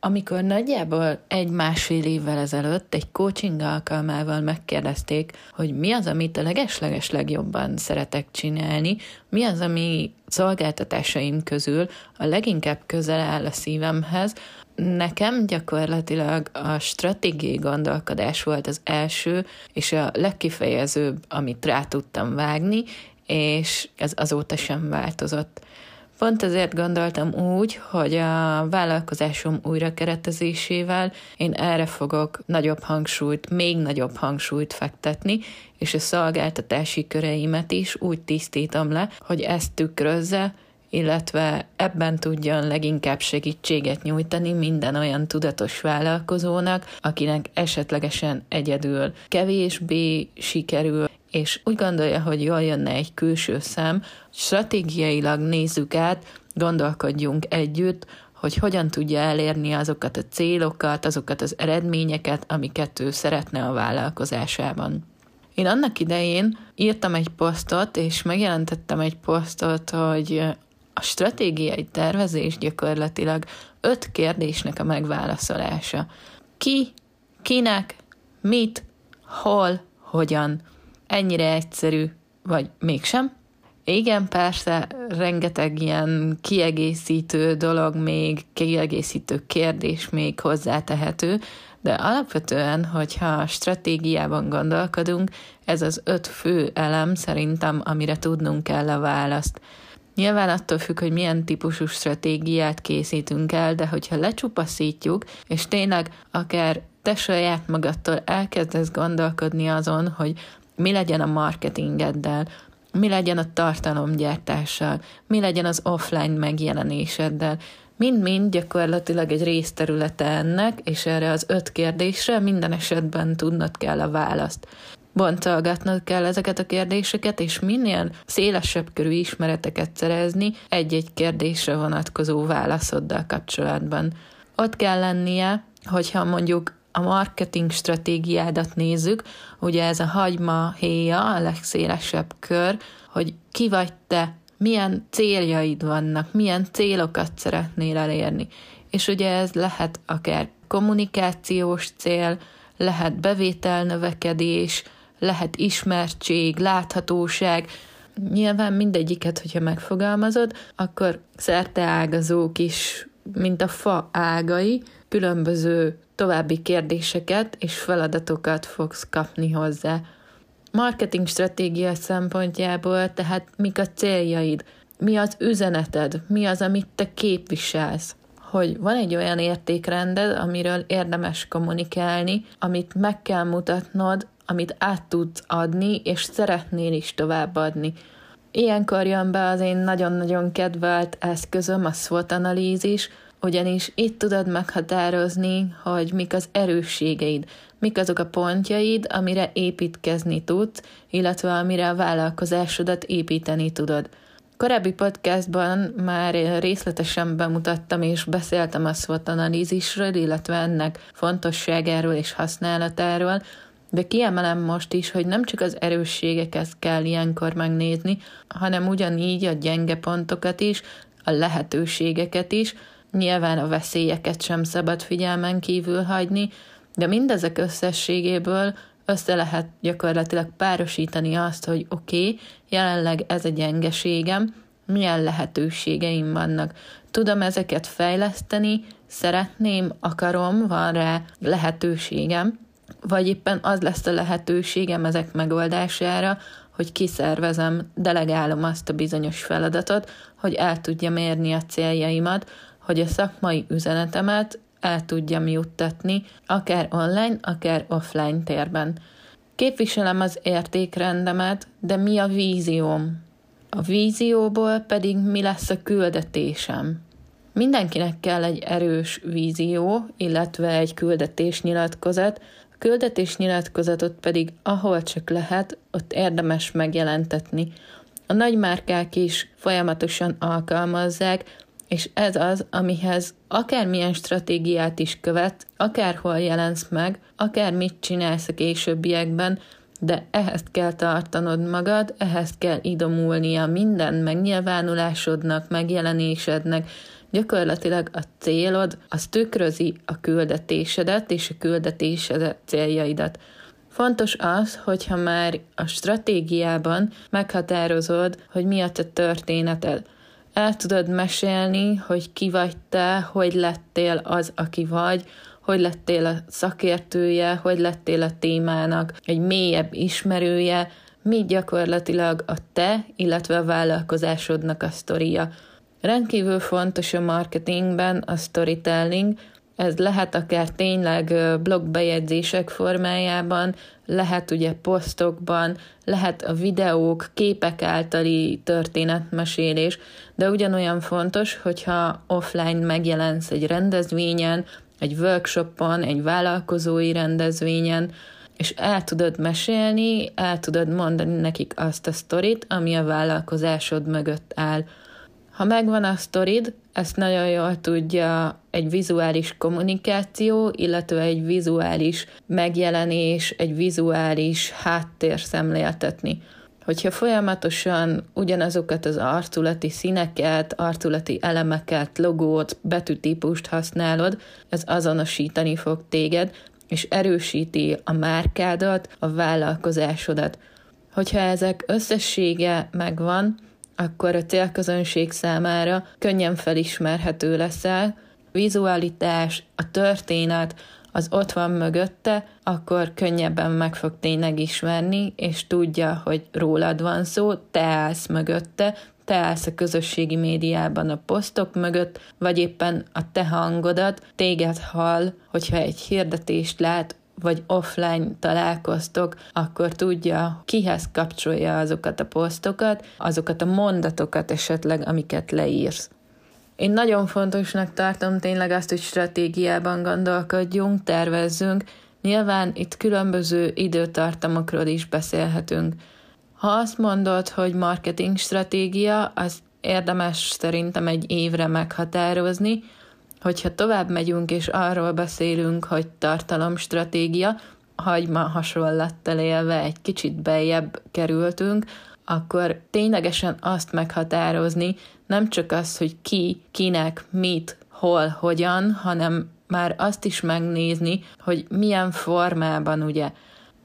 Amikor nagyjából egy-másfél évvel ezelőtt egy coaching alkalmával megkérdezték, hogy mi az, amit a legesleges legjobban szeretek csinálni, mi az, ami szolgáltatásaim közül a leginkább közel áll a szívemhez, Nekem gyakorlatilag a stratégiai gondolkodás volt az első, és a legkifejezőbb, amit rá tudtam vágni, és ez azóta sem változott. Pont ezért gondoltam úgy, hogy a vállalkozásom újrakeretezésével én erre fogok nagyobb hangsúlyt, még nagyobb hangsúlyt fektetni, és a szolgáltatási köreimet is úgy tisztítom le, hogy ezt tükrözze, illetve ebben tudjon leginkább segítséget nyújtani minden olyan tudatos vállalkozónak, akinek esetlegesen egyedül kevésbé sikerül, és úgy gondolja, hogy jól jönne egy külső szem, stratégiailag nézzük át, gondolkodjunk együtt, hogy hogyan tudja elérni azokat a célokat, azokat az eredményeket, amiket ő szeretne a vállalkozásában. Én annak idején írtam egy posztot, és megjelentettem egy posztot, hogy a stratégiai tervezés gyakorlatilag öt kérdésnek a megválaszolása. Ki, kinek, mit, hol, hogyan. Ennyire egyszerű, vagy mégsem? Igen, persze, rengeteg ilyen kiegészítő dolog még, kiegészítő kérdés még hozzátehető, de alapvetően, hogyha stratégiában gondolkodunk, ez az öt fő elem szerintem, amire tudnunk kell a választ. Nyilván attól függ, hogy milyen típusú stratégiát készítünk el, de hogyha lecsupaszítjuk, és tényleg akár te saját magadtól elkezdesz gondolkodni azon, hogy mi legyen a marketingeddel, mi legyen a tartalomgyártással, mi legyen az offline megjelenéseddel, mind-mind gyakorlatilag egy részterülete ennek, és erre az öt kérdésre minden esetben tudnod kell a választ. Boncolgatnod kell ezeket a kérdéseket, és minél szélesebb körű ismereteket szerezni egy-egy kérdésre vonatkozó válaszoddal kapcsolatban. Ott kell lennie, hogyha mondjuk a marketing stratégiádat nézzük, ugye ez a hagyma héja, a legszélesebb kör, hogy ki vagy te, milyen céljaid vannak, milyen célokat szeretnél elérni. És ugye ez lehet akár kommunikációs cél, lehet bevételnövekedés, lehet ismertség, láthatóság, Nyilván mindegyiket, hogyha megfogalmazod, akkor ágazók is, mint a fa ágai, különböző további kérdéseket és feladatokat fogsz kapni hozzá. Marketing stratégia szempontjából, tehát mik a céljaid, mi az üzeneted, mi az, amit te képviselsz hogy van egy olyan értékrended, amiről érdemes kommunikálni, amit meg kell mutatnod amit át tudsz adni, és szeretnél is továbbadni. Ilyenkor jön be az én nagyon-nagyon kedvelt eszközöm, a SWOT analízis, ugyanis itt tudod meghatározni, hogy mik az erősségeid, mik azok a pontjaid, amire építkezni tudsz, illetve amire a vállalkozásodat építeni tudod. Korábbi podcastban már részletesen bemutattam és beszéltem a SWOT analízisről, illetve ennek fontosságáról és használatáról, de kiemelem most is, hogy nem csak az erősségeket kell ilyenkor megnézni, hanem ugyanígy a gyenge pontokat is, a lehetőségeket is, nyilván a veszélyeket sem szabad figyelmen kívül hagyni, de mindezek összességéből össze lehet gyakorlatilag párosítani azt, hogy oké, okay, jelenleg ez a gyengeségem, milyen lehetőségeim vannak. Tudom ezeket fejleszteni, szeretném, akarom, van rá lehetőségem, vagy éppen az lesz a lehetőségem ezek megoldására, hogy kiszervezem, delegálom azt a bizonyos feladatot, hogy el tudjam érni a céljaimat, hogy a szakmai üzenetemet el tudjam juttatni, akár online, akár offline térben. Képviselem az értékrendemet, de mi a vízióm? A vízióból pedig mi lesz a küldetésem? Mindenkinek kell egy erős vízió, illetve egy küldetésnyilatkozat, küldetésnyilatkozatot pedig, ahol csak lehet, ott érdemes megjelentetni. A nagymárkák is folyamatosan alkalmazzák, és ez az, amihez akármilyen stratégiát is követ, akárhol jelensz meg, akár mit csinálsz a későbbiekben, de ehhez kell tartanod magad, ehhez kell idomulnia minden megnyilvánulásodnak, megjelenésednek, gyakorlatilag a célod az tükrözi a küldetésedet és a küldetésed céljaidat. Fontos az, hogyha már a stratégiában meghatározod, hogy mi a te történeted. El tudod mesélni, hogy ki vagy te, hogy lettél az, aki vagy, hogy lettél a szakértője, hogy lettél a témának egy mélyebb ismerője, mi gyakorlatilag a te, illetve a vállalkozásodnak a sztoria. Rendkívül fontos a marketingben a storytelling, ez lehet akár tényleg blogbejegyzések formájában, lehet ugye posztokban, lehet a videók, képek általi történetmesélés, de ugyanolyan fontos, hogyha offline megjelensz egy rendezvényen, egy workshopon, egy vállalkozói rendezvényen, és el tudod mesélni, el tudod mondani nekik azt a sztorit, ami a vállalkozásod mögött áll. Ha megvan a sztorid, ezt nagyon jól tudja egy vizuális kommunikáció, illetve egy vizuális megjelenés, egy vizuális háttér szemléltetni. Hogyha folyamatosan ugyanazokat az arculati színeket, arculati elemeket, logót, betűtípust használod, ez azonosítani fog téged, és erősíti a márkádat, a vállalkozásodat. Hogyha ezek összessége megvan, akkor a célközönség számára könnyen felismerhető leszel, vizualitás, a történet, az ott van mögötte, akkor könnyebben meg fog tényleg ismerni, és tudja, hogy rólad van szó, te állsz mögötte, te állsz a közösségi médiában a posztok mögött, vagy éppen a te hangodat, téged hall, hogyha egy hirdetést lát, vagy offline találkoztok, akkor tudja, kihez kapcsolja azokat a posztokat, azokat a mondatokat esetleg, amiket leírsz. Én nagyon fontosnak tartom tényleg azt, hogy stratégiában gondolkodjunk, tervezzünk. Nyilván itt különböző időtartamokról is beszélhetünk. Ha azt mondod, hogy marketing stratégia, az érdemes szerintem egy évre meghatározni, hogyha tovább megyünk és arról beszélünk, hogy tartalomstratégia, hagyma hasonlattal élve egy kicsit beljebb kerültünk, akkor ténylegesen azt meghatározni, nem csak az, hogy ki, kinek, mit, hol, hogyan, hanem már azt is megnézni, hogy milyen formában ugye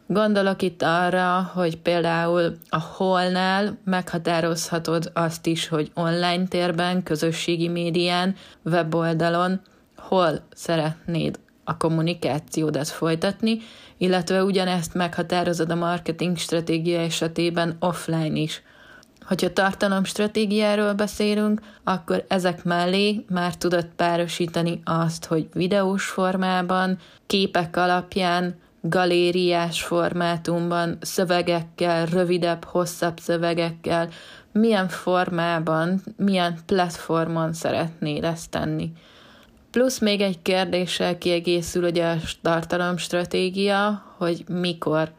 Gondolok itt arra, hogy például a holnál meghatározhatod azt is, hogy online térben, közösségi médián, weboldalon hol szeretnéd a kommunikációdat folytatni, illetve ugyanezt meghatározod a marketing stratégia esetében offline is. Hogyha tartalomstratégiáról beszélünk, akkor ezek mellé már tudod párosítani azt, hogy videós formában, képek alapján, galériás formátumban, szövegekkel, rövidebb, hosszabb szövegekkel, milyen formában, milyen platformon szeretnéd ezt tenni. Plusz még egy kérdéssel kiegészül ugye a tartalomstratégia, hogy mikor.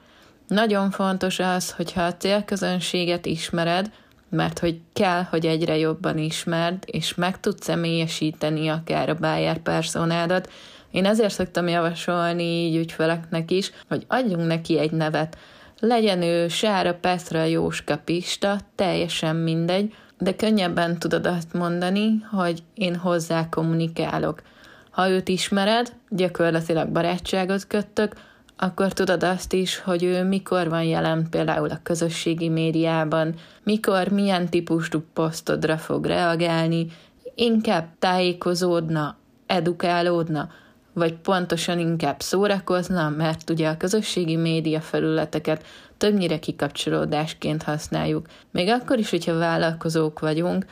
Nagyon fontos az, hogyha a célközönséget ismered, mert hogy kell, hogy egyre jobban ismerd, és meg tudsz személyesíteni akár a buyer personádat, én ezért szoktam javasolni így ügyfeleknek is, hogy adjunk neki egy nevet. Legyen ő Sára, Petra, Jóska, Pista, teljesen mindegy, de könnyebben tudod azt mondani, hogy én hozzá kommunikálok. Ha őt ismered, gyakorlatilag barátságot köttök, akkor tudod azt is, hogy ő mikor van jelen például a közösségi médiában, mikor milyen típusú posztodra fog reagálni, inkább tájékozódna, edukálódna, vagy pontosan inkább szórakozna, mert ugye a közösségi média felületeket többnyire kikapcsolódásként használjuk. Még akkor is, hogyha vállalkozók vagyunk,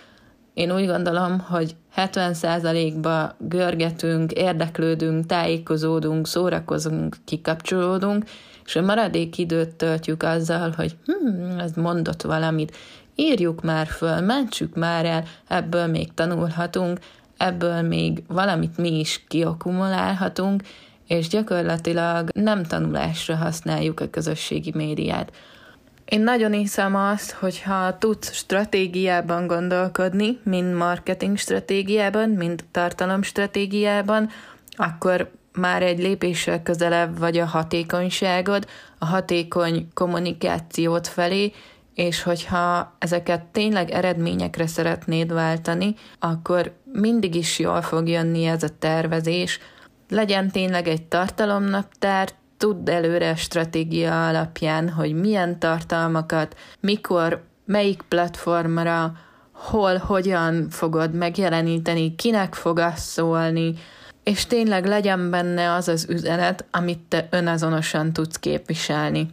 én úgy gondolom, hogy 70%-ba görgetünk, érdeklődünk, tájékozódunk, szórakozunk, kikapcsolódunk, és a maradék időt töltjük azzal, hogy hm, ez mondott valamit, írjuk már föl, mentsük már el, ebből még tanulhatunk, ebből még valamit mi is kiakumulálhatunk, és gyakorlatilag nem tanulásra használjuk a közösségi médiát. Én nagyon hiszem azt, hogy ha tudsz stratégiában gondolkodni, mind marketing stratégiában, mind tartalom stratégiában, akkor már egy lépéssel közelebb vagy a hatékonyságod, a hatékony kommunikációt felé, és hogyha ezeket tényleg eredményekre szeretnéd váltani, akkor mindig is jól fog jönni ez a tervezés. Legyen tényleg egy tartalomnaptár, tudd előre stratégia alapján, hogy milyen tartalmakat, mikor, melyik platformra, hol, hogyan fogod megjeleníteni, kinek fog szólni, és tényleg legyen benne az az üzenet, amit te önazonosan tudsz képviselni.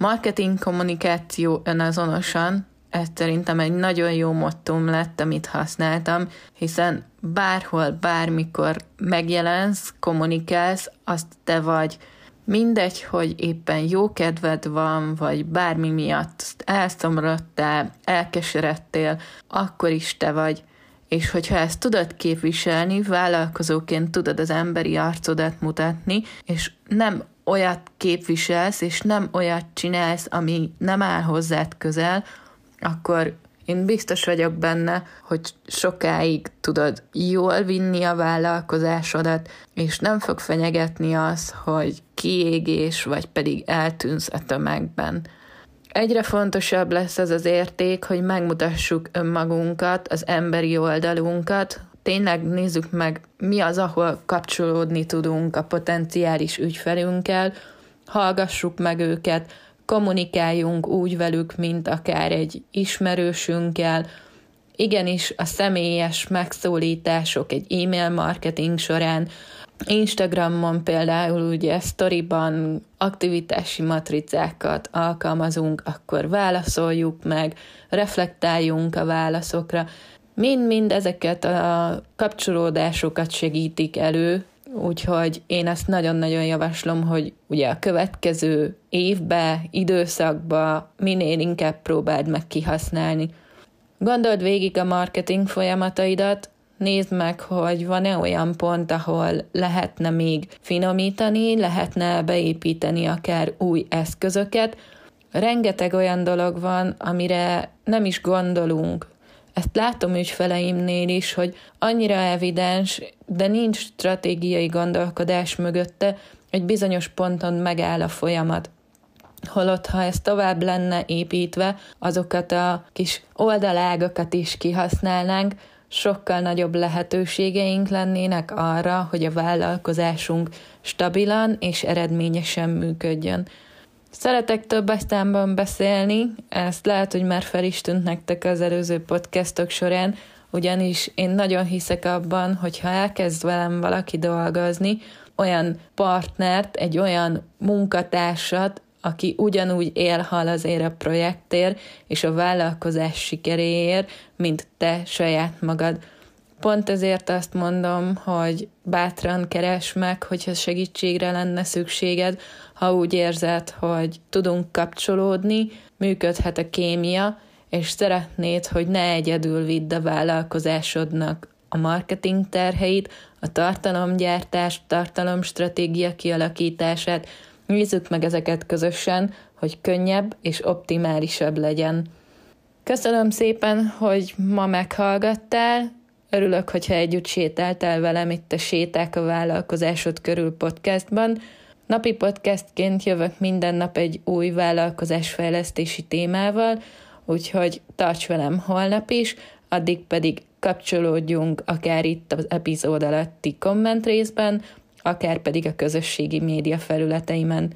Marketing kommunikáció önazonosan, ez szerintem egy nagyon jó mottum lett, amit használtam, hiszen bárhol, bármikor megjelensz, kommunikálsz, azt te vagy. Mindegy, hogy éppen jó kedved van, vagy bármi miatt elszomorodtál, elkeseredtél, akkor is te vagy. És hogyha ezt tudod képviselni, vállalkozóként tudod az emberi arcodat mutatni, és nem olyat képviselsz, és nem olyat csinálsz, ami nem áll hozzád közel, akkor én biztos vagyok benne, hogy sokáig tudod jól vinni a vállalkozásodat, és nem fog fenyegetni az, hogy kiégés, vagy pedig eltűnsz a tömegben. Egyre fontosabb lesz az az érték, hogy megmutassuk önmagunkat, az emberi oldalunkat, tényleg nézzük meg, mi az, ahol kapcsolódni tudunk a potenciális ügyfelünkkel, hallgassuk meg őket, kommunikáljunk úgy velük, mint akár egy ismerősünkkel, igenis a személyes megszólítások egy e-mail marketing során, Instagramon például ugye sztoriban aktivitási matricákat alkalmazunk, akkor válaszoljuk meg, reflektáljunk a válaszokra. Mind-mind ezeket a kapcsolódásokat segítik elő, úgyhogy én ezt nagyon-nagyon javaslom, hogy ugye a következő évbe, időszakba minél inkább próbáld meg kihasználni. Gondold végig a marketing folyamataidat, nézd meg, hogy van-e olyan pont, ahol lehetne még finomítani, lehetne beépíteni akár új eszközöket. Rengeteg olyan dolog van, amire nem is gondolunk. Ezt látom ügyfeleimnél is, hogy annyira evidens, de nincs stratégiai gondolkodás mögötte, egy bizonyos ponton megáll a folyamat. Holott, ha ez tovább lenne építve, azokat a kis oldalágokat is kihasználnánk, sokkal nagyobb lehetőségeink lennének arra, hogy a vállalkozásunk stabilan és eredményesen működjön. Szeretek több aztánban beszélni, ezt lehet, hogy már fel is tűnt nektek az előző podcastok során, ugyanis én nagyon hiszek abban, hogy ha elkezd velem valaki dolgozni, olyan partnert, egy olyan munkatársat, aki ugyanúgy élhal azért a projektért és a vállalkozás sikeréért, mint te saját magad. Pont ezért azt mondom, hogy bátran keres meg, hogyha segítségre lenne szükséged, ha úgy érzed, hogy tudunk kapcsolódni, működhet a kémia, és szeretnéd, hogy ne egyedül vidd a vállalkozásodnak a marketing terheit, a tartalomgyártást, tartalomstratégia kialakítását, Nézzük meg ezeket közösen, hogy könnyebb és optimálisabb legyen. Köszönöm szépen, hogy ma meghallgattál. Örülök, hogyha együtt sétáltál velem itt a Séták a vállalkozásod körül podcastban. Napi podcastként jövök minden nap egy új vállalkozásfejlesztési témával, úgyhogy tarts velem holnap is, addig pedig kapcsolódjunk akár itt az epizód alatti komment részben, akár pedig a közösségi média felületeimen.